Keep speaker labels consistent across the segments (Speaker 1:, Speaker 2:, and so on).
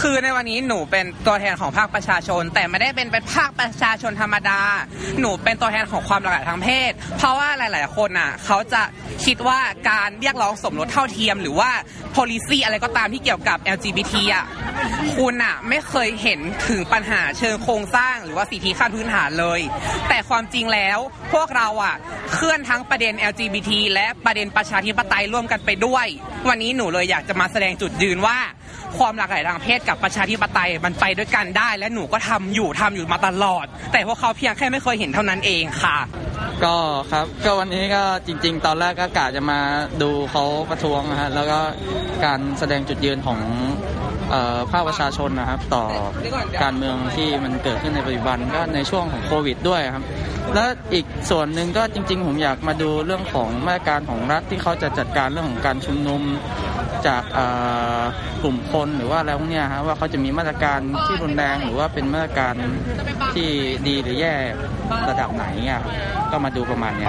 Speaker 1: คือในวันนี้หนูเป็นตัวแทนของภาคประชาชน แต่ไม่ได้เป็นเป็นภาคประชาชนธรรมดา หนูเป็นตัวแทนของความหลากหลายทางเพศ เพราะว่าหลาย ๆ คนอะเขาจะคิดว่าการเรียกร้องสมรสเท่าเทียม หรือว่า policy อะไรก็ตามที่เกี่ยวกับ LGBT อะคุณอะไม่เคยเห็นถึงปัญหาเชิงโครงสร้าง หรือว่าสิทธิขั้นพื้นฐานเลย แต่ความจริงแล้วพวกเราอะเคลื่อนทั้งประเด็น LGBT และประเด็นประชาธิปไตยร่วมกันไปด้วย วันนี้หนูเลยอยากจะมาแสดงจุดยืนว่า ความหลากหลายทางเพศกับประชาธิปไตยมันไปด้วยกันได้ และหนูก็ทำอยู่ทำอยู่มาตลอด แต่พวกเขาเพียงแค่ไม่เคยเห็นเท่านั้นเองค่ะ
Speaker 2: ก็ครับก็วันนี้ก็จริง ๆ ตอนแรกก็กะจะมาดูเขาประท้วงนะฮะแล้วก็การแสดงจุดยืนของ ภาคประชาชนนะครับ ต่อการเมืองที่มันเกิดขึ้นในปัจจุบันก็ในช่วงของโควิด ด้วยครับ แล้วอีกส่วนหนึ่งก็จริง ๆ ผมอยากมาดูเรื่องของมาตรการของรัฐที่เขาจะจัดการเรื่องของการชุมนุมจากกลุ่มคนหรือว่าอะไรพวกนี้ยฮะว่าเขาจะมีมาตรการที่รุนแรงหรือว่าเป็นมาตรการที่ดีหรือแย่ระดับไหนอะก็มาดูประมาณเนี้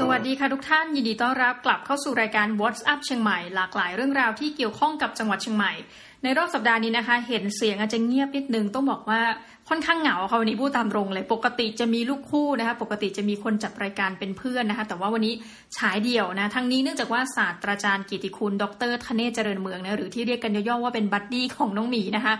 Speaker 3: สวัสดีค่ะทุกท่านยินดีต้อนรับกลับเข้าสู่รายการ What's Up เชียงใหม่หลากหลายเรื่องราวที่เกี่ยวข้องกับจังหวัดเชียงใหม่ ในรอบสัปดาห์นี้นะคะ เห็นเสียงอาจจะเงียบนิดนึงต้องบอกว่าค่อนข้างเหงาค่ะวันนี้พูดตามตรงเลยปกติจะมีลูกคู่นะคะปกติจะมีคนจัดรายการเป็นเพื่อนนะคะ แต่ว่าวันนี้ฉายเดี่ยวนะทั้งนี้เนื่องจากว่าศาสตราจารย์กิติคุณ ดรธเนศเจริญเมืองนะหรือที่เรียกกันย่อๆว่าเป็นบัดดี้ของน้องหมีนะคะ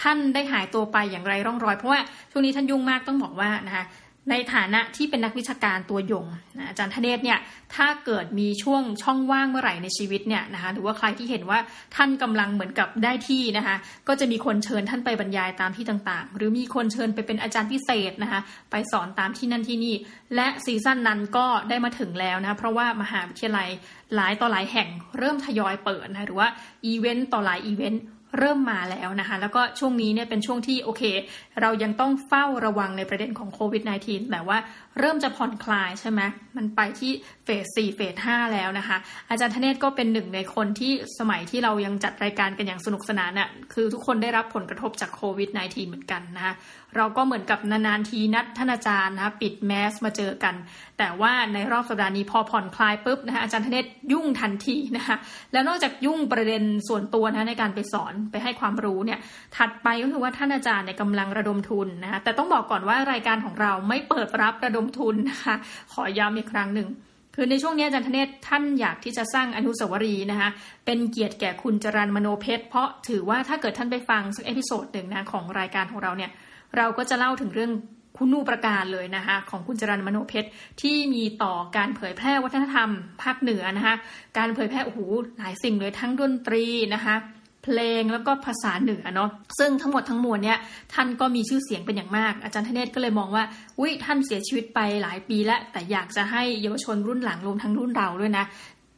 Speaker 3: ท่านได้หายตัวไปอย่างไรร่องรอย เพราะว่าช่วงนี้ท่านยุ่งมากต้องบอกว่านะคะ ในฐานะที่เป็นนักวิชาการตัวยงนะอาจารย์ธเนศเนี่ยถ้าเกิดมีช่วงช่องว่างเมื่อไหร่ในชีวิตเนี่ยนะคะหรือว่าใครที่เห็นว่าท่านกำลังเหมือนกับได้ที่นะคะก็จะมีคนเชิญท่านไปบรรยายตามที่ต่างๆ หรือมีคนเชิญไปเป็นอาจารย์พิเศษนะคะไปสอนตามที่นั่นที่นี่ และ season นั้นก็ได้มาถึงแล้วนะคะเพราะว่ามหาวิทยาลัยหลายต่อหลายแห่งเริ่มทยอยเปิดนะคะหรือว่าอีเวนต์ต่อหลายอีเวนต์ เริ่มมาแล้วนะคะ แล้วก็ช่วงนี้เนี่ยเป็นช่วงที่โอเค เรายังต้องเฝ้าระวังในประเด็นของโควิด -19 แต่ว่าเริ่มจะผ่อนคลายใช่ไหมมันไปที่เฟส4เฟส5แล้วนะคะ อาจารย์ธเนศก็เป็นหนึ่งในคนที่สมัยที่เรายังจัดรายการกันอย่างสนุกสนานน่ะคือทุกคนได้รับผลกระทบจากโควิด -19 เหมือนกันนะคะเราก็เหมือนกับนานๆทีนัดท่านอาจารย์นะปิดแมสมาเจอกัน แต่ว่าในรอบสัปดาห์นี้พอผ่อนคลายปุ๊บนะคะอาจารย์ธเนศยุ่งทันทีนะคะแล้วนอกจากยุ่งประเด็นส่วนตัวนะะในการไปสอนไปให้ความรู้เนี่ยถัดไปก็คือว่าท่านอาจารย์เนี่ยกำลังระดมทุนนะคะแต่ต้องบอกก่อนว่ารายการของเราไม่เปิดรับระดมทุนนะคะ ขอย้ำอีกครั้งหนึ่ง คือในช่วงนี้อาจารย์ธเนศท่านอยากที่จะสร้างอนุสาวรีย์นะคะ เป็นเกียรติแก่คุณจรัลมโนเพ็ชร เพราะถือว่าถ้าเกิดท่านไปฟังสัก episode หนึ่งนะของรายการของเราเนี่ย เราก็จะเล่าถึงเรื่องคุณูประการเลยนะคะของคุณจรัลมโนเพ็ชรที่มีต่อการเผยแพร่วัฒนธรรมภาคเหนือนะคะการเผยแพร่โอ้โหหลายสิ่งเลยทั้งดนตรีนะคะ ลงแล้วก็ภาษาเหนือเนาะซึ่งทั้งหมดทั้งมวลเนี่ยท่านก็มีชื่อเสียงเป็นอย่างมาก อาจารย์ธเนศก็เลยมองว่าอุ้ยท่านเสียชีวิตไปหลายปีแล้วแต่อยากจะให้เยาวชนรุ่นหลังรวมทั้งรุ่นเราด้วยนะ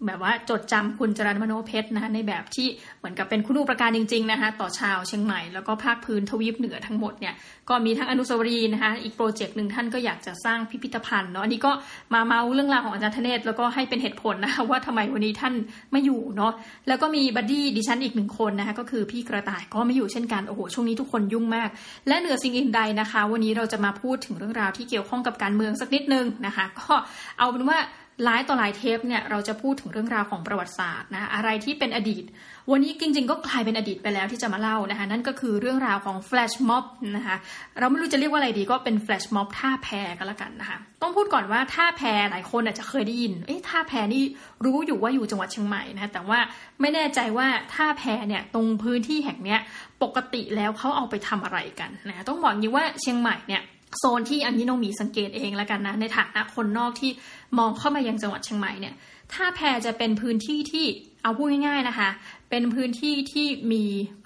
Speaker 3: แบบว่าจดจำคุณจรัลมโนเพ็ชรนะคะในแบบที่เหมือนกับเป็นคุณูประการจริงๆนะคะต่อชาวเชียงใหม่แล้วก็ภาคพื้นทวีปเหนือทั้งหมดเนี่ยก็มีทั้งอนุสาวรีย์นะคะอีก project หนึ่งท่านก็อยากจะสร้างพิพิธภัณฑ์เนาะอันนี้ก็มาเมาท์เรื่องราวของอาจารย์ธเนศแล้วก็ให้เป็นเหตุผลนะคะว่าทำไมวันนี้ท่านไม่อยู่เนาะแล้วก็มี buddy ดิฉันอีกหนึ่งคนนะคะก็คือพี่กระต่ายก็ไม่อยู่เช่นกันโอ้โหช่วงนี้ทุกคนยุ่งมาก และเหนือสิ่งอื่นใดนะคะ วันนี้เราจะมาพูดถึงเรื่องราวที่เกี่ยวข้องกับการเมืองสักนิดนึงนะคะ ก็เอาเป็นว่า หลายต่อหลายเทปเนี่ยเราจะพูดถึงเรื่องราวของประวัติศาสตร์นะอะไรที่เป็นอดีต วันนี้จริง ๆ ก็กลายเป็นอดีตไปแล้วที่จะมาเล่านะคะนั่นก็คือเรื่องราวของแฟลชม็อบนะคะเราไม่รู้จะเรียกว่าอะไรดีก็เป็นแฟลชม็อบท่าแพกันละกันนะคะต้องพูดก่อนว่าท่าแพหลายคนอาจจะเคยได้ยินเอ๊ะท่าแพนี่รู้อยู่ว่าอยู่จังหวัดเชียงใหม่นะแต่ว่าไม่แน่ใจว่าท่าแพเนี่ยตรงพื้นที่แห่งเนี้ยปกติแล้วเขาเอาไปทำอะไรกันนะต้องบอกอย่างนี้ว่าเชียงใหม่เนี่ย โซนที่อันนี้น้องมีสังเกตเองแล้วกันนะในฐานะคนนอกที่มองเข้ามายังจังหวัดเชียงใหม่เนี่ยท่าแพจะเป็นพื้นที่ที่เอาพูดง่ายๆนะคะ เป็นพื้นที่ที่มี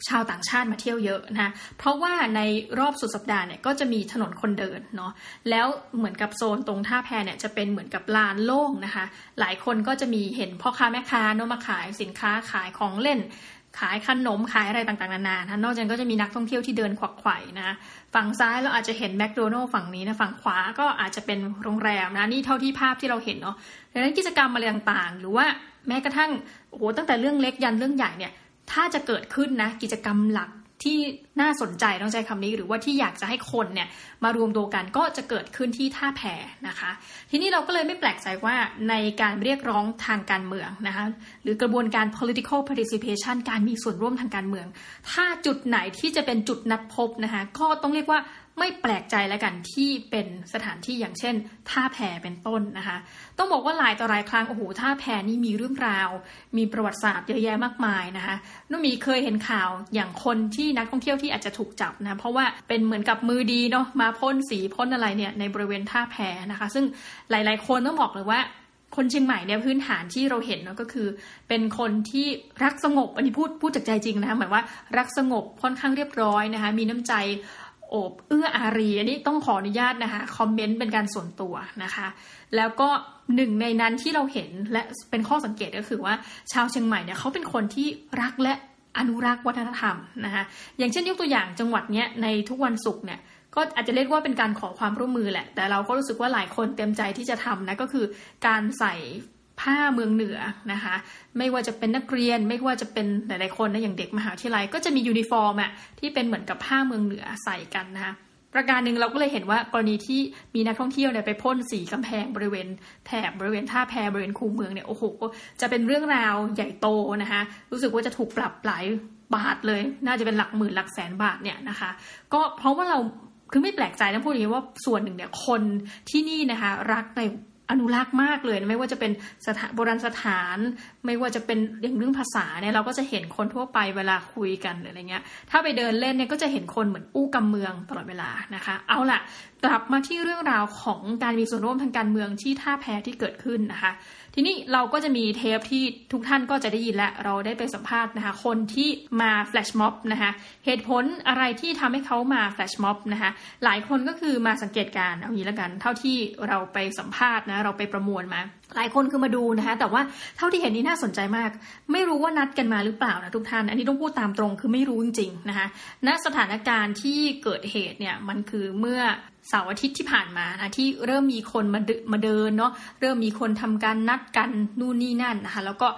Speaker 3: ชาวต่างชาติมาเที่ยวเยอะนะคะเพราะว่าในรอบสุดสัปดาห์เนี่ยก็จะมีถนนคนเดินเนาะ แล้วเหมือนกับโซนตรงท่าแพเนี่ยจะเป็นเหมือนกับลานโล่งนะคะ หลายคนก็จะมีเห็นพ่อค้าแม่ค้าเนาะมาขายสินค้าขายของเล่น ขายขนมขายอะไรต่างๆนานานะนอกจากนั้นก็จะมีนักท่องเที่ยวที่เดินขวักไขว่นะฝั่งซ้ายเราอาจจะเห็นแมคโดนัลล์ฝั่งนี้นะฝั่งขวาก็อาจจะเป็นโรงแรมนะนี่เท่าที่ภาพที่เราเห็นเนาะดังนั้นกิจกรรมอะไรต่างๆ หรือว่าแม้กระทั่งโอ้โหตั้งแต่เรื่องเล็กยันเรื่องใหญ่เนี่ยถ้าจะเกิดขึ้นนะกิจกรรมหลักที่ น่าสนใจต้องใช้คำนี้หรือว่าที่อยากจะให้คนเนี่ยมารวมตัวกันก็จะเกิดขึ้นที่ท่าแพนะคะ ทีนี้เราก็เลยไม่แปลกใจว่าในการเรียกร้องทางการเมืองนะคะหรือกระบวนการ political participation การมีส่วนร่วมทางการเมือง ถ้าจุดไหนที่จะเป็นจุดนัดพบนะคะก็ต้องเรียกว่าไม่แปลกใจแล้วกันที่เป็นสถานที่อย่างเช่น ท่าแพเป็นต้นนะคะ ต้องบอกว่าหลายต่อหลายครั้งโอ้โหท่าแพนี่มีเรื่องราว มีประวัติศาสตร์เยอะแยะมากมายนะคะนุ่มีเคยเห็นข่าวอย่างคนที่นักท่องเที่ยวที่อาจจะถูกจับนะเพราะว่าเป็นเหมือนกับมือดีเนาะมาพ่นสีพ่นอะไรเนี่ยในบริเวณท่าแพนะคะ ซึ่งหลาย ๆ คนต้องบอกเลยว่าคนเชียงใหม่เนี่ยพื้นฐานที่เราเห็นเนาะก็คือ เป็นคนที่รักสงบอันนี้พูดพูดจากใจจริงนะคะหมายว่ารักสงบค่อนข้างเรียบร้อยนะคะ มีน้ำใจโอบเอื้ออารีอันนี้ต้องขออนุญาตนะคะคอมเมนต์เป็นการส่วนตัวนะคะ แล้วก็หนึ่งในนั้นที่เราเห็นและเป็นข้อสังเกตก็คือว่าชาวเชียงใหม่เนี่ยเขาเป็นคนที่รักและ อนุรักษ์วัฒนธรรมนะคะอย่างเช่นยกตัวอย่างจังหวัดเนี้ยในทุกวันศุกร์เนี่ยก็อาจจะเรียกว่าเป็นการขอความร่วมมือแหละ แต่เราก็รู้สึกว่าหลายคนเต็มใจที่จะทำนะก็คือการใส่ผ้าเมืองเหนือนะคะ ไม่ว่าจะเป็นนักเรียนไม่ว่าจะเป็นหลายๆคนนะอย่างเด็กมหาวิทยาลัย ก็จะมียูนิฟอร์มอะที่เป็นเหมือนกับผ้าเมืองเหนือใส่กันนะคะ ประการหนึ่งเราก็เลยเห็นว่ากรณีที่มีนักท่องเที่ยวเนี่ยไปพ่นสีกำแพงบริเวณแถบบริเวณท่าแพบริเวณคูเมืองเนี่ยโอ้โหจะเป็นเรื่องราวใหญ่โตนะคะรู้สึกว่าจะถูกปรับหลายบาทเลย น่าจะเป็นหลักหมื่นหลักแสนบาทเนี่ยนะคะ ก็เพราะว่าเราคือไม่แปลกใจนะพูดอย่างนี้ว่าส่วนหนึ่งเนี่ยคนที่นี่นะคะ รักใน อนุรักษ์มากเลยไม่ว่าจะเป็นสถานโบราณสถาน ไม่ว่าจะเป็นอย่างเรื่องภาษาเนี่ยเราก็จะเห็นคนทั่วไปเวลาคุยกันหรืออะไรเงี้ย ถ้าไปเดินเล่นเนี่ยก็จะเห็นคนเหมือนอู้กำเมืองตลอดเวลานะคะ เอาล่ะกลับมาที่เรื่องราวของการมีส่วนร่วมทางการเมืองที่ท่าแพที่เกิดขึ้นนะคะ ทีนี้เราก็จะมีเทปที่ทุกท่านก็จะได้ยินและเราได้ไปสัมภาษณ์นะคะคนที่มาแฟลชม็อบนะคะเหตุผลอะไรที่ทำให้เขามาแฟลชม็อบนะคะหลายคนก็คือมาสังเกตการเอางี้แล้วกัน เท่าที่เราไปสัมภาษณ์นะเราไปประมวลมาหลายคนคือมาดูนะคะ แต่ว่าเท่าที่เห็นนี่น่าสนใจมาก ไม่รู้ว่านัดกันมาหรือเปล่านะทุกท่าน อันนี้ต้องพูดตามตรงคือไม่รู้จริงๆนะคะณสถานการณ์ที่เกิดเหตุเนี่ยมันคือเมื่อเสาร์อาทิตย์ที่ผ่านมานะที่เริ่มมีคนมามาเดินเนาะเริ่มมีคนทำการนัดกันนู่นนี่นั่นนะคะแล้วก็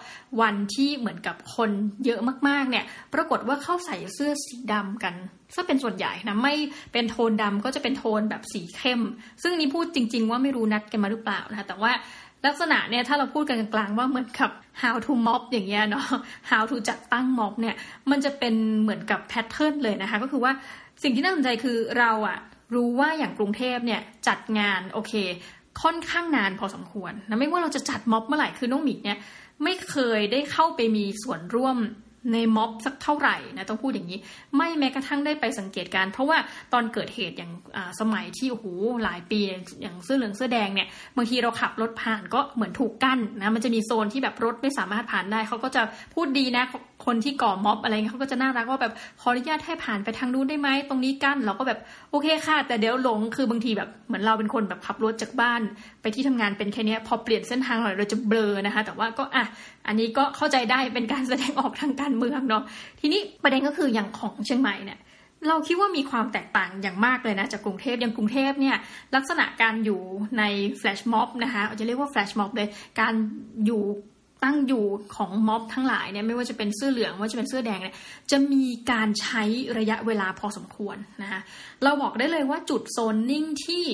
Speaker 3: วันที่เหมือนกับคนเยอะมากๆเนี่ย ปรากฏว่าเข้าใส่เสื้อสีดำกันซะเป็นส่วนใหญ่นะไม่เป็นโทนดำก็จะเป็นโทนแบบสีเข้ม ซึ่งนี่พูดจริง ๆ ว่าไม่รู้นัดกันมาหรือเปล่านะคะแต่ว่า ลักษณะเนี่ยถ้าเราพูดกันกลางๆว่าเหมือนกับ how to mob อย่างเงี้ยเนาะ how to จัดตั้ง mob เนี่ยมันจะเป็นเหมือนกับแพทเทิร์นเลยนะคะ ก็คือว่าสิ่งที่น่าสนใจคือเราอะรู้ว่าอย่างกรุงเทพเนี่ยจัดงานโอเค ค่อนข้างนานพอสมควรนะไม่ว่าเราจะจัดม็อบเมื่อไหร่คือน้องหมิกเนี่ยไม่เคยได้เข้าไปมีส่วนร่วม ในม็อบสักเท่าไหร่นะต้องพูดอย่างนี้ ไม่แม้กระทั่งได้ไปสังเกตการ เพราะว่าตอนเกิดเหตุอย่างสมัยที่โอ้โหหลายปีอย่างเสื้อเหลืองเสื้อแดงเนี่ยบางทีเราขับรถผ่านก็เหมือนถูกกั้นนะมันจะมีโซนที่แบบรถไม่สามารถผ่านได้เขาก็จะพูดดีนะ คนที่ก่อม็อบอะไรเงี้ยเขาก็จะน่ารักว่าแบบขออนุญาตให้ผ่านไปทางนู้นได้ไหมตรงนี้กั้นเราก็แบบโอเคค่ะ แต่เดี๋ยวหลงคือบางทีแบบเหมือนเราเป็นคนแบบขับรถจากบ้าน ไปที่ทำงานเป็นแค่นี้พอเปลี่ยนเส้นทางหน่อยเราจะเบลอนะคะ แต่ว่าก็อะอันนี้ก็เข้าใจได้เป็นการแสดงออกทางการเมืองเนาะทีนี้ประเด็นก็คืออย่างของเชียงใหม่เนี่ยเราคิดว่ามีความแตกต่างอย่างมากเลยนะจากกรุงเทพอย่างกรุงเทพเนี่ยลักษณะการอยู่ในแฟลชม็อบนะคะจะเรียกว่าแฟลชม็อบเลยการอยู่ ตั้งอยู่ของม็อบทั้งหลายเนี่ยไม่ว่าจะเป็นเสื้อเหลืองว่าจะเป็นเสื้อแดงเนี่ยจะมีการใช้ระยะเวลาพอสมควรนะคะเราบอกได้เลยว่าจุดโซนนิ่งที่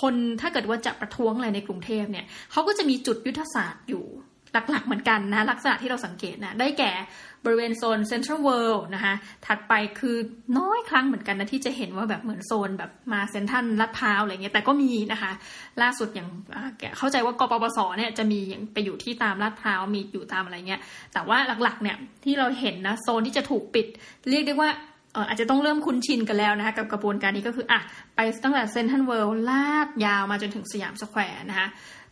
Speaker 3: คนถ้าเกิดว่าจะประท้วงอะไรในกรุงเทพเนี่ยเขาก็จะมีจุดยุทธศาสตร์อยู่หลักๆเหมือนกันนะลักษณะที่เราสังเกตนะได้แก่ บริเวณโซนเซ็นทรัลเวิลด์นะคะถัดไปคือน้อยครั้งเหมือนกันนะที่จะเห็นว่าแบบเหมือนโซนแบบมาเซ็นทรัลลาดพร้าวอะไรเงี้ยแต่ก็มีนะคะ ล่าสุดอย่างเข้าใจว่ากปปสเนี่ยจะมีไปอยู่ที่ตามลาดพร้าวมีอยู่ตามอะไรเงี้ยแต่ว่าหลักๆเนี่ยที่เราเห็นนะโซนที่จะถูกปิด เรียกได้ว่าอาจจะต้องเริ่มคุ้นชินกันแล้วนะคะกับกระบวนการนี้ก็คืออะไปตั้งแต่เซนทรัลเวิลด์ลาดยาวมาจนถึงสยามสแควร์นะคะ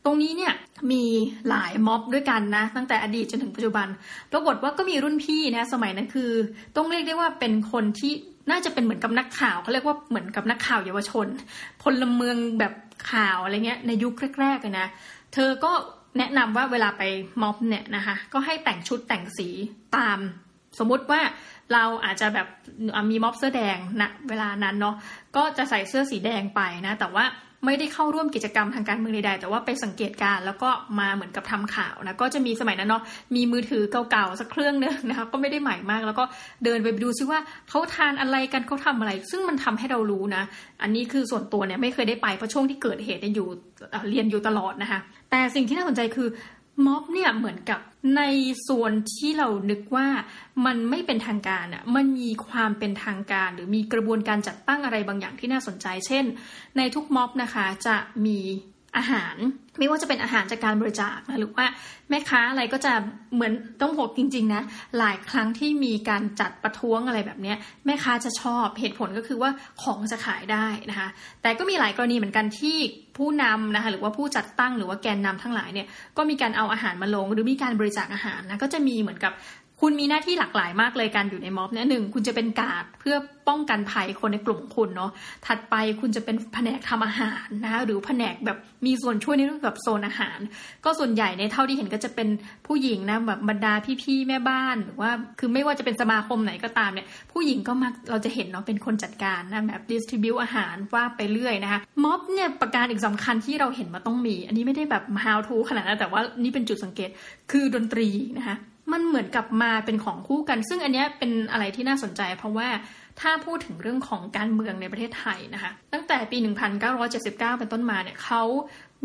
Speaker 3: ตรงนี้เนี่ยมีหลายม็อบด้วยกันนะ ตั้งแต่อดีตจนถึงปัจจุบัน ปรากฏว่าก็มีรุ่นพี่นะสมัยนั้นคือ ต้องเรียกได้ว่าเป็นคนที่น่าจะเป็นเหมือนกับนักข่าวเขาเรียกว่าเหมือนกับนักข่าวเยาวชน พลเมืองแบบข่าวอะไรเงี้ยในยุคแรกๆเลยนะเธอก็แนะนำว่าเวลาไปม็อบเนี่ยนะคะ ก็ให้แต่งชุดแต่งสีตาม สมมุติว่าเราอาจจะแบบมีม็อบเสื้อแดงนะเวลานั้นเนาะก็จะใส่เสื้อสีแดงไปนะ แต่ว่า ไม่ได้เข้าร่วมกิจกรรมทางการเมืองใดๆ แต่ว่าไปสังเกตการแล้วก็มาเหมือนกับทำข่าวนะ ก็จะมีสมัยนั้นเนาะ มีมือถือเก่าๆสักเครื่องนึงนะคะ ก็ไม่ได้ใหม่มาก แล้วก็เดินไปดูซิว่าเขาทานอะไรกันเขาทำอะไร ซึ่งมันทำให้เรารู้นะ อันนี้คือส่วนตัวเนี่ยไม่เคยได้ไปเพราะช่วงที่เกิดเหตุเนี่ยอยู่เรียนอยู่ตลอดนะคะ แต่สิ่งที่น่าสนใจคือ ม็อบเนี่ยเหมือนกับในส่วนที่เรานึกว่ามันไม่เป็นทางการอะมันมีความเป็นทางการ หรือมีกระบวนการจัดตั้งอะไรบางอย่างที่น่าสนใจ เช่น ในทุกม็อบนะคะจะมี อาหาร ไม่ว่าจะเป็นอาหารจากการบริจาคนะหรือว่าแม่ค้าอะไรก็จะเหมือนต้องบอกจริง ๆ นะ หลายครั้งที่มีการจัดประท้วงอะไรแบบนี้แม่ค้าจะชอบเหตุผลก็คือว่าของจะขายได้นะคะ แต่ก็มีหลายกรณีเหมือนกันที่ผู้นำนะคะหรือว่าผู้จัดตั้งหรือว่าแกนนำทั้งหลายเนี่ยก็มีการเอาอาหารมาลง หรือมีการบริจาคอาหารนะก็จะมีเหมือนกับ คุณมีหน้าที่หลากหลายมากเลยการอยู่ในม็อบเนี่ยหนึ่งคุณจะเป็นกาดเพื่อป้องกันภัยคนในกลุ่มคุณเนาะถัดไปคุณจะเป็นแผนกทำอาหารนะคะหรือแผนกแบบมีส่วนช่วยในเรื่องกับโซนอาหาร ก็ส่วนใหญ่ในเท่าที่เห็นก็จะเป็นผู้หญิงนะแบบบรรดาพี่ๆแม่บ้านหรือว่าคือไม่ว่าจะเป็นสมาคมไหนก็ตามเนี่ยผู้หญิงก็มักเราจะเห็นเนาะเป็นคนจัดการนะแบบดิสทริบิวอาหารว่าไปเรื่อยนะคะม็อบเนี่ยประการอีกสำคัญที่เราเห็นมาต้องมี อันนี้ไม่ได้แบบ how to ขนาดนั้นแต่ว่านี่เป็นจุดสังเกตคือดนตรีนะคะ มันเหมือนกับมาเป็นของคู่กัน ซึ่งอันนี้เป็นอะไรที่น่าสนใจ เพราะว่าถ้าพูดถึงเรื่องของการเมืองในประเทศไทยนะคะ ตั้งแต่ปี 1979 เป็นต้นมาเนี่ยเขา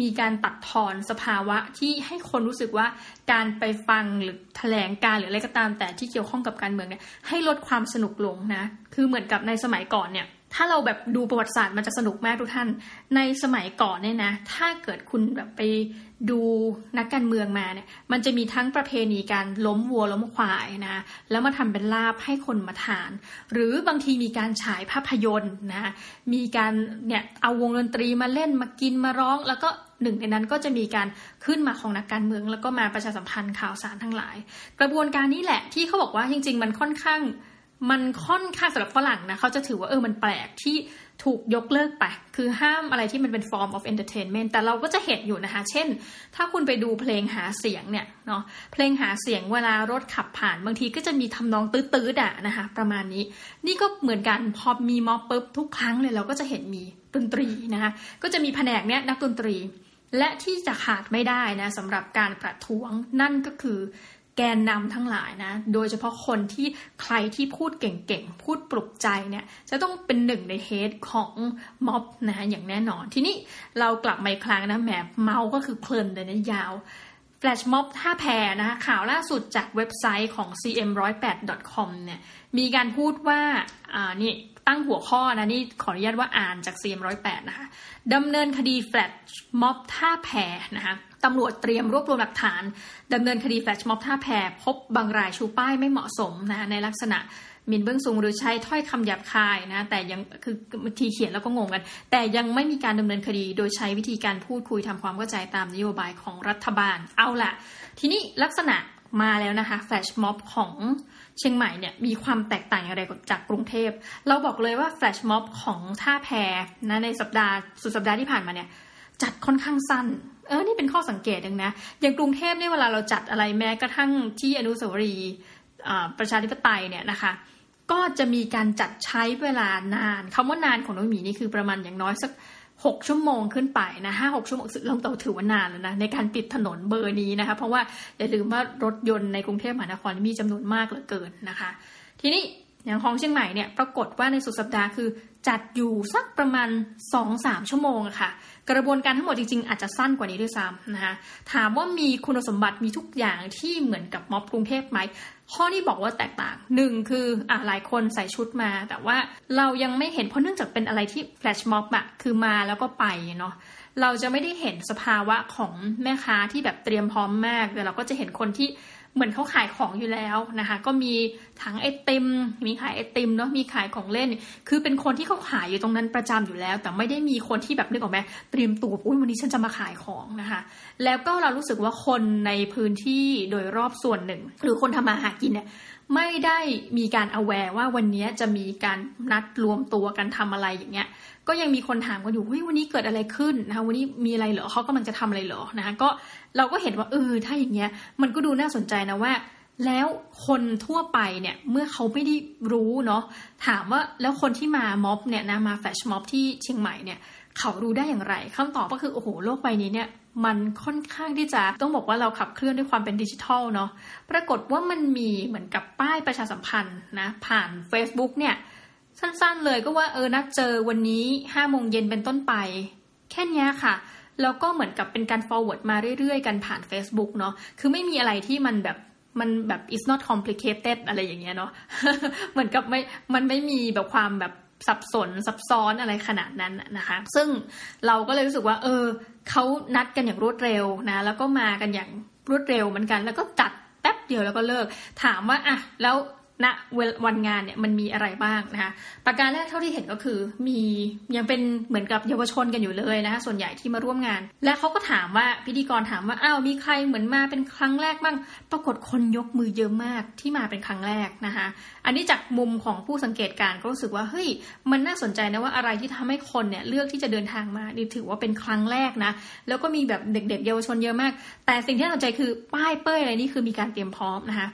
Speaker 3: มีการตัดทอนสภาวะที่ให้คนรู้สึกว่าการไปฟังหรือแถลงการหรืออะไรก็ตามแต่ที่เกี่ยวข้องกับการเมืองเนี่ยให้ลดความสนุกลงนะ คือเหมือนกับในสมัยก่อนเนี่ย ถ้าเราแบบดูประวัติศาสตร์มันจะสนุกมากทุกท่าน ในสมัยก่อนเนี่ยนะ ถ้าเกิดคุณแบบไปดูนักการเมืองมาเนี่ย มันจะมีทั้งประเพณีการล้มวัวล้มควายนะ แล้วมาทำเป็นลาบให้คนมาทาน หรือบางทีมีการฉายภาพยนตร์นะ มีการเนี่ยเอาวงดนตรีมาเล่นมากินมาร้อง แล้วก็หนึ่งในนั้นก็จะมีการขึ้นมาของนักการเมือง แล้วก็มาประชาสัมพันธ์ข่าวสารทั้งหลาย กระบวนการนี้แหละที่เขาบอกว่าจริง ๆ มันค่อนข้าง มันค่อนข้างสำหรับฝรั่งนะเขาจะถือว่าเออมันแปลกที่ถูกยกเลิกไป คือห้ามอะไรที่มันเป็น form of entertainment แต่เราก็จะเห็นอยู่นะคะ เช่น ถ้าคุณไปดูเพลงหาเสียงเนี่ยเนาะเพลงหาเสียงเวลารถขับผ่านบางทีก็จะมีทำนองตื้อๆด่ะนะคะ ประมาณนี้ นี่ก็เหมือนกันพอมีม็อบปุ๊บทุกครั้งเลยเราก็จะเห็นมีดนตรีนะคะก็จะมีแผนกเนี้ยนักดนตรี และที่จะขาดไม่ได้นะสำหรับการประท้วงนั่นก็คือ แกนนำทั้งหลายนะ โดยเฉพาะคนที่ใครที่พูดเก่งๆ พูดปลุกใจเนี่ย จะต้องเป็นหนึ่งในเฮดของม็อบนะอย่างแน่นอน ทีนี้เรากลับมาอีกครั้งนะแหมเม้าท์ก็คือเพลินเลยนะยาวแฟลชม็อบท่าแพนะคะข่าวล่าสุดจากเว็บไซต์ของ cm108.com เนี่ย มีการพูดว่าอ่านี่ตั้งหัวข้อนะนี่ขออนุญาตว่าอ่านจาก cm108 นะคะดำเนินคดีแฟลชม็อบท่าแพนะคะตำรวจเตรียมรวบรวมหลักฐานดำเนินคดีแฟลชม็อบท่าแพพบบางรายชูป้ายไม่เหมาะสมนะในลักษณะหมิ่นเบื้องสูงหรือใช้ถ้อยคำหยาบคายนะแต่ยังคือทีเขียนแล้วก็งงกัน แต่ยังไม่มีการดำเนินคดีโดยใช้วิธีการพูดคุยทำความเข้าใจตามนโยบายของรัฐบาลเอาละทีนี้ลักษณะมาแล้วนะคะแฟลชม็อบของ เชียงใหม่เนี่ยมีความแตกต่างอย่างไรจากกรุงเทพ เราบอกเลยว่าแฟลชม็อบของท่าแพนะในสัปดาห์สุดสัปดาห์ที่ผ่านมาเนี่ยจัดค่อนข้างสั้น เออ นี่เป็นข้อสังเกตหนึ่งนะ อย่างกรุงเทพเนี่ยเวลาเราจัดอะไรแม้กระทั่งที่อนุสาวรีย์ประชาธิปไตยเนี่ยนะคะ ก็จะมีการจัดใช้เวลานานคำว่านานของน้องหมีนี่คือประมาณอย่างน้อยสัก หกชั่วโมงขึ้นไปนะห้าหกชั่วโมงเราเราถือว่านานแล้วนะในการปิดถนนเบอร์นี้นะคะ เพราะว่าอย่าลืมว่ารถยนต์ในกรุงเทพมหานครมีจำนวนมากเหลือเกินนะคะ ทีนี้อย่างของเชียงใหม่เนี่ยปรากฏว่าในสุดสัปดาห์คือจัดอยู่สักประมาณ 2-3 ชั่วโมงะค่ะ กระบวนการทั้งหมดจริงๆ อาจจะสั้นกว่านี้ด้วยซ้ำนะคะถามว่ามีคุณสมบัติมีทุกอย่างที่เหมือนกับม็อบกรุงเทพไหม ข้อที่บอกว่าแตกต่างหนึ่งคืออะหลายคนใส่ชุดมา แต่ว่าเรายังไม่เห็นเพราะเนื่องจากเป็นอะไรที่แฟลชม็อบอะคือมาแล้วก็ไปเนาะเราจะไม่ได้เห็นสภาวะของแม่ค้าที่แบบเตรียมพร้อมมากแต่เราก็จะเห็นคนที่ เหมือนเขาขายของอยู่แล้วนะคะ ก็มีถังไอติม มีขายไอติมเนาะมีขายของเล่น คือเป็นคนที่เขาขายอยู่ตรงนั้นประจำอยู่แล้ว แต่ไม่ได้มีคนที่แบบนึกออกไหมเตรียมตัวอุ้ยวันนี้ฉันจะมาขายของนะคะ แล้วก็เรารู้สึกว่าคนในพื้นที่โดยรอบส่วนหนึ่ง หรือคนทำมาหากินเนี่ยไม่ได้มีการเอาแวร์ว่าวันนี้จะมีการนัดรวมตัวกันทำอะไรอย่างเงี้ย ก็ยังมีคนถามกันอยู่เฮ้ยวันนี้เกิดอะไรขึ้นนะคะวันนี้มีอะไรเหรอเขากำลังจะทำอะไรเหรอนะคะก็เราก็เห็นว่าเออถ้าอย่างเงี้ยมันก็ดูน่าสนใจนะว่า แล้วคนทั่วไปเนี่ยเมื่อเขาไม่ได้รู้เนาะถามว่าแล้วคนที่มาม็อบเนี่ยนะมาแฟชม็อบที่เชียงใหม่เนี่ยเขารู้ได้อย่างไรคำตอบก็คือโอ้โหโลกใบนี้เนี่ยมันค่อนข้างที่จะต้องบอกว่าเราขับเคลื่อนด้วยความเป็นดิจิทัลเนาะปรากฏว่ามันมีเหมือนกับป้ายประชาสัมพันธ์นะผ่าน Facebook เนี่ย สั้นๆเลยก็ว่าเออนัดเจอวันนี้ห้าโมงเย็นเป็นต้นไป แค่นี้ค่ะ แล้วก็เหมือนกับเป็นการ forward มาเรื่อยๆ กันผ่าน Facebook เนาะคือไม่มีอะไรที่มันแบบมันแบบ is not complicated อะไรอย่างเงี้ยเนาะเหมือนกับไม่มันไม่มีแบบความแบบสับสนซับซ้อนอะไรขนาดนั้นนะคะ ซึ่งเราก็เลยรู้สึกว่า เออเขานัดกันอย่างรวดเร็วนะ แล้วก็มากันอย่างรวดเร็วเหมือนกัน แล้วก็จัดแป๊บเดียวแล้วก็เลิก ถามว่าอะแล้ว ณวันงานเนี่ยมันมีอะไรบ้างนะคะประการแรกเท่าที่เห็นก็คือ มียังเป็นเหมือนกับเยาวชนกันอยู่เลยนะคะส่วนใหญ่ที่มาร่วมงาน และเขาก็ถามว่าพิธีกรถามว่าอ้าวมีใครเหมือนมาเป็นครั้งแรกบ้าง ปรากฏคนยกมือเยอะมากที่มาเป็นครั้งแรกนะคะอันนี้จากมุมของผู้สังเกตการก็รู้สึกว่าเฮ้ยมันน่าสนใจนะว่าอะไรที่ทำให้คนเนี่ยเลือกที่จะเดินทางมานี่ถือว่าเป็นครั้งแรกนะแล้วก็มีแบบเด็ก ๆ เยาวชนเยอะมาก แต่สิ่งที่น่าสนใจคือป้ายเป้ยอะไรนี่คือมีการเตรียมพร้อมนะคะ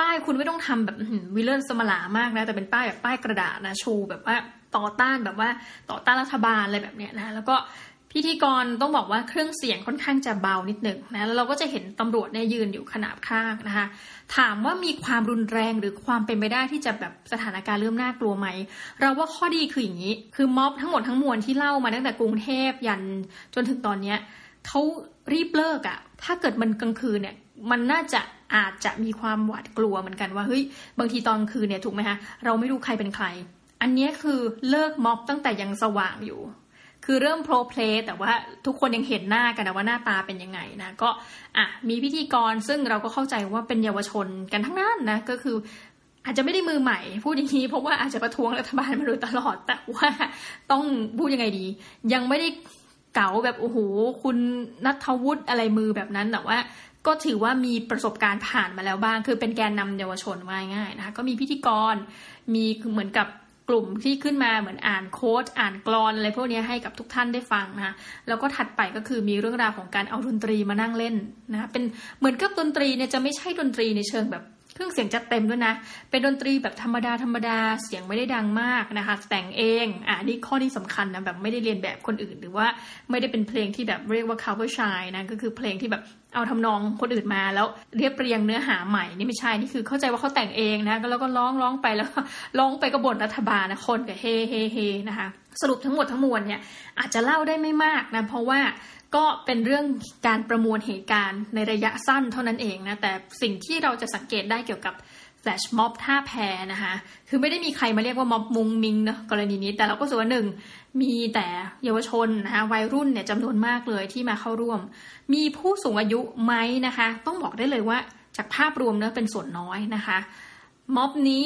Speaker 3: ป้ายคุณไม่ต้องทำแบบวิลเลนสมลามากนะ แต่เป็นป้ายแบบป้ายกระดาษนะชูแบบว่าต่อต้านแบบว่าต่อต้านรัฐบาลอะไรแบบเนี้ยนะ แล้วก็พิธีกรต้องบอกว่าเครื่องเสียงค่อนข้างจะเบานิดหนึ่งนะแล้วเราก็จะเห็นตำรวจเนี่ยยืนอยู่ขนาบข้างนะคะ ถามว่ามีความรุนแรงหรือความเป็นไปได้ที่จะแบบสถานการณ์เริ่มน่ากลัวไหม เราว่าข้อดีคืออย่างนี้ คือม็อบทั้งหมดทั้งมวลที่เล่ามาตั้งแต่กรุงเทพยันจนถึงตอนเนี้ยเขารีบเลิกอะถ้าเกิดมันกลางคืนเนี่ย มันน่าจะ อาจจะมีความหวาดกลัวเหมือนกันว่าเฮ้ยบางทีตอนคืนเนี่ยถูกไหมคะเราไม่รู้ใครเป็นใคร อันนี้คือเลิกม็อบตั้งแต่ยังสว่างอยู่ คือเริ่มโปรเพลย์แต่ว่าทุกคนยังเห็นหน้ากันนะว่าหน้าตาเป็นยังไงนะก็อะมีพิธีกรซึ่งเราก็เข้าใจว่าเป็นเยาวชนกันทั้งนั้นนะก็คืออาจจะไม่ได้มือใหม่พูดอย่างนี้เพราะว่าอาจจะประท้วงรัฐบาลมาโดยตลอด แต่ว่าต้องพูดยังไงดี ยังไม่ได้เก๋าแบบโอ้โหคุณนัทวุฒิอะไรมือแบบนั้นแต่ว่า ก็ถือว่ามีประสบการณ์ผ่านมาแล้วบ้าง คือเป็นแกนนำเยาวชนว่าง่ายนะคะก็มีพิธีกร มีเหมือนกับกลุ่มที่ขึ้นมาเหมือนอ่านโค้ดอ่านกรอนอะไรพวกนี้ให้กับทุกท่านได้ฟังนะคะแล้วก็ถัดไปก็คือมีเรื่องราวของการเอาดนตรีมานั่งเล่นนะเป็นเหมือนกับดนตรีเนี่ยจะไม่ใช่ดนตรีในเชิงแบบเครื่องเสียงจัดเต็มด้วยนะ เป็นดนตรีแบบธรรมดาธรรมดา เสียงไม่ได้ดังมากนะคะ แต่งเอง อ่านี่ข้อที่สำคัญนะแบบไม่ได้เรียนแบบคนอื่น หรือว่าไม่ได้เป็นเพลงที่แบบเรียกว่า cover shy นะ ก็คือเพลงที่แบบเอาทำนองคนอื่นมาแล้วเรียบเรียงเนื้อหาใหม่นี่ไม่ใช่นี่คือเข้าใจว่าเขาแต่งเองนะแล้วก็ร้องร้องไปแล้วร้องไปกบฏรัฐบาลนะคนกับเฮเฮเฮนะคะสรุปทั้งหมดทั้งมวลเนี่ยอาจจะเล่าได้ไม่มากนะเพราะว่าก็เป็นเรื่องการประมวลเหตุการณ์ในระยะสั้นเท่านั้นเองนะแต่สิ่งที่เราจะสังเกตได้เกี่ยวกับ แฟลชม็อบท่าแพนะคะคือไม่ได้มีใครมาเรียกว่าม็อบมุงมิงเนาะกรณีนี้ แต่เราก็ส่วนหนึ่งมีแต่เยาวชนนะคะวัยรุ่นเนี่ยจำนวนมากเลยที่มาเข้าร่วม มีผู้สูงอายุไหมนะคะ ต้องบอกได้เลยว่าจากภาพรวมเนะเป็นส่วนน้อยนะคะม็อบนี้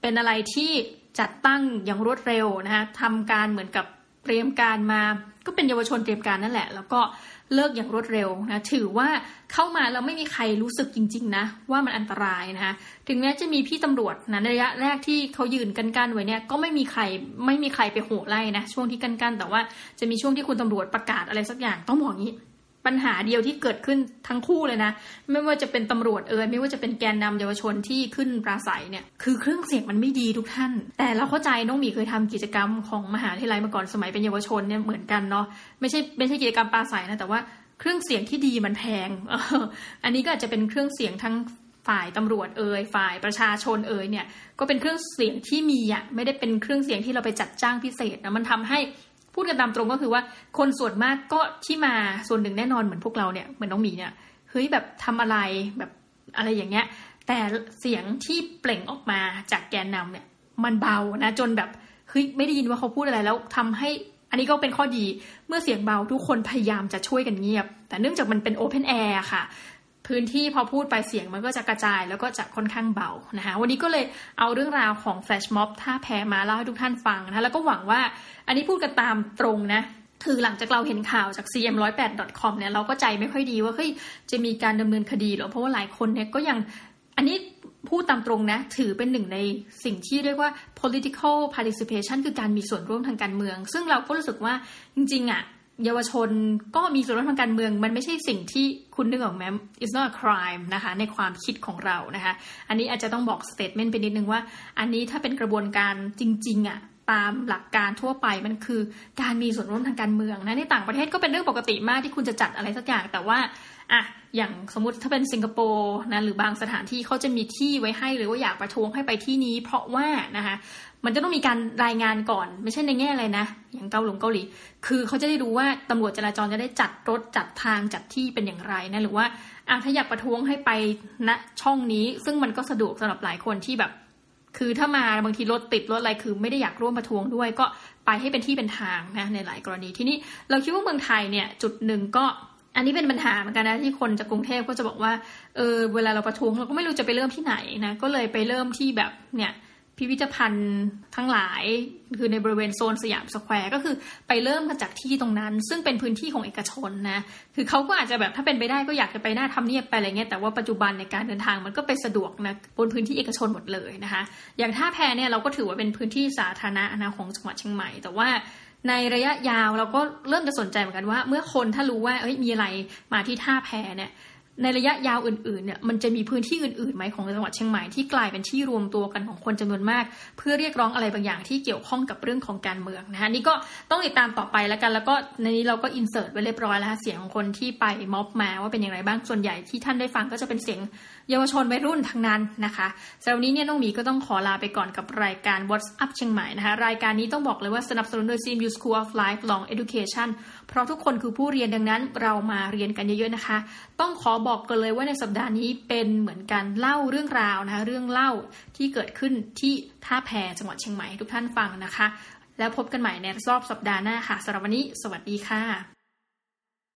Speaker 3: เป็นอะไรที่จัดตั้งอย่างรวดเร็วนะคะทำการเหมือนกับเตรียมการมา ก็เป็นเยาวชนเตรียมการนั่นแหละ แล้วก็เลิกอย่างรวดเร็วนะถือว่าเข้ามาแล้วไม่มีใครรู้สึกจริง ๆ นะ ว่ามันอันตรายนะคะถึงแม้จะมีพี่ตำรวจนะระยะแรกที่เขายืนกันกันไว้เนี่ยก็ไม่มีใครไม่มีใครไปโห่ไล่นะช่วงที่กันกันแต่ว่าจะมีช่วงที่คุณตำรวจประกาศอะไรสักอย่างต้องบอกงี้ ปัญหาเดียวที่เกิดขึ้นทั้งคู่เลยนะ ไม่ว่าจะเป็นตำรวจเอ่ยไม่ว่าจะเป็นแกนนำเยาวชนที่ขึ้นปราศัยเนี่ยคือเครื่องเสียงมันไม่ดีทุกท่าน แต่เราเข้าใจน้องหมีเคยทำกิจกรรมของมหาวิทยาลัยมาก่อนสมัยเป็นเยาวชนเนี่ยเหมือนกันเนาะไม่ใช่ไม่ใช่กิจกรรมปราศัยนะแต่ว่าเครื่องเสียงที่ดีมันแพง อันนี้ก็อาจจะเป็นเครื่องเสียงทั้งฝ่ายตำรวจเอ่ยฝ่ายประชาชนเอ่ยเนี่ย ก็เป็นเครื่องเสียงที่มีอะไม่ได้เป็นเครื่องเสียงที่เราไปจัดจ้างพิเศษนะมันทำให้ พูดกันตามตรงก็คือว่าคนส่วนมากก็ที่มาส่วนหนึ่งแน่นอนเหมือนพวกเราเนี่ยเหมือนน้องหมีเนี่ยเฮ้ยแบบทำอะไรแบบอะไรอย่างเงี้ย แต่เสียงที่เปล่งออกมาจากแกนนำเนี่ยมันเบานะ จนแบบเฮ้ยไม่ได้ยินว่าเขาพูดอะไรแล้วทำให้อันนี้ก็เป็นข้อดีเมื่อเสียงเบาทุกคนพยายามจะช่วยกันเงียบ แต่เนื่องจากมันเป็น open air ค่ะ พื้นที่พอพูดไปเสียงมันก็จะกระจายแล้วก็จะค่อนข้างเบานะคะวันนี้ก็เลยเอาเรื่องราวของแฟชม็อบท่าแพมาเล่าให้ทุกท่านฟังนะคะแล้วก็หวังว่าอันนี้พูดกันตามตรงนะคือหลังจากเราเห็นข่าวจาก cm108.com เนี่ยเราก็ใจไม่ค่อยดีว่าเฮ้ยจะมีการดำเนินคดีหรอเพราะว่าหลายคนเนี่ยก็ยังอันนี้พูดตามตรงนะ ถือเป็นหนึ่งในสิ่งที่เรียกว่า political participation คือการมีส่วนร่วมทางการเมือง ซึ่งเราก็รู้สึกว่าจริงๆอะ่ะ เยาวชนก็มีส่วนร่วมทางการเมือง มันไม่ใช่สิ่งที่คุณนึกออกไหม it's not a crime นะคะ ในความคิดของเรานะคะ อันนี้อาจจะต้องบอก statement ไปนิดนึงว่า อันนี้ถ้าเป็นกระบวนการจริง ๆอะ่ะ ตามหลักการทั่วไปมันคือการมีส่วนร่วมทางการเมืองนะในต่างประเทศก็เป็นเรื่องปกติมากที่คุณจะจัดอะไรสักอย่างแต่ว่าอะอย่างสมมติถ้าเป็นสิงคโปร์นะหรือบางสถานที่เขาจะมีที่ไว้ให้หรือว่าอยากประท้วงให้ไปที่นี้ เพราะว่านะคะมันจะต้องมีการรายงานก่อน ไม่ใช่ในแง่อะไรนะ อย่างเกาหลงเกาหลี คือเขาจะได้รู้ว่าตำรวจจราจรจะได้จัดรถจัดทางจัดที่เป็นอย่างไรนะหรือว่าอะถ้าอยากประท้วงให้ไปณช่องนี้ ซึ่งมันก็สะดวกสำหรับหลายคนที่แบบ คือถ้ามาบางทีรถติดรถอะไรคือไม่ได้อยากร่วมประท้วงด้วย ก็ไปให้เป็นที่เป็นทางนะในหลายกรณีที่นี่เราคิดว่าเมืองไทยเนี่ยจุดหนึ่งก็อันนี้เป็นปัญหาเหมือนกันนะที่คนจากกรุงเทพก็จะบอกว่าเออเวลาเราประท้วงเราก็ไม่รู้จะไปเริ่มที่ไหนนะก็เลยไปเริ่มที่แบบเนี่ย พิพิธภัณฑ์ทั้งหลายคือในบริเวณโซนสยามสแควร์ก็คือไปเริ่มกันจากที่ตรงนั้น ซึ่งเป็นพื้นที่ของเอกชนนะ คือเขาก็อาจจะแบบถ้าเป็นไปได้ก็อยากจะไปหน้าทำเนียบไปอะไรเงี้ยแต่ว่าปัจจุบันในการเดินทางมันก็ไปสะดวกนะบนพื้นที่เอกชนหมดเลยนะคะ อย่างท่าแพเนี่ยเราก็ถือว่าเป็นพื้นที่สาธารณะนะของจังหวัดเชียงใหม่ แต่ว่าในระยะยาวเราก็เริ่มจะสนใจเหมือนกันว่า เมื่อคนถ้ารู้ว่าเอ้ยมีอะไรมาที่ท่าแพเนี่ย ในระยะยาวอื่นๆเนี่ยมันจะมีพื้นที่อื่นๆไหมของจังหวัดเชียงใหม่ที่กลายเป็นที่รวมตัวกันของคนจำนวนมาก เพื่อเรียกร้องอะไรบางอย่างที่เกี่ยวข้องกับเรื่องของการเมืองนะคะนี่ก็ต้องติดตามต่อไปแล้วกัน แล้วก็ในนี้เราก็อินเสิร์ตไว้เรียบร้อยแล้วเสียงของคนที่ไปม็อบมาว่าเป็นอย่างไรบ้างส่วนใหญ่ที่ท่านได้ฟังก็จะเป็นเสียงเยาวชนวัยรุ่นทั้งนั้นนะคะสำหรับนนี้เนี่ยน้องหมีก็ต้องขอลาไปก่อนกับรายการ What's Up เชียงใหม่นะคะรายการนี้ต้องบอกเลยว่าสนับสนุนโดย CMU School of Lifelong Education เพราะทุกคนคือผู้เรียนดังนั้น เรามาเรียนกันเยอะๆนะคะต้องขอบอกกันเลยว่าในสัปดาห์นี้เป็นเหมือนการเล่าเรื่องราวนะคะ เรื่องเล่าที่เกิดขึ้นที่ท่าแพจังหวัดเชียงใหม่ทุกท่านฟังนะคะ แล้วพบกันใหม่ในรอบสัปดาห์หน้าค่ะสำหรับวันนี้ สวัสดีค่ะ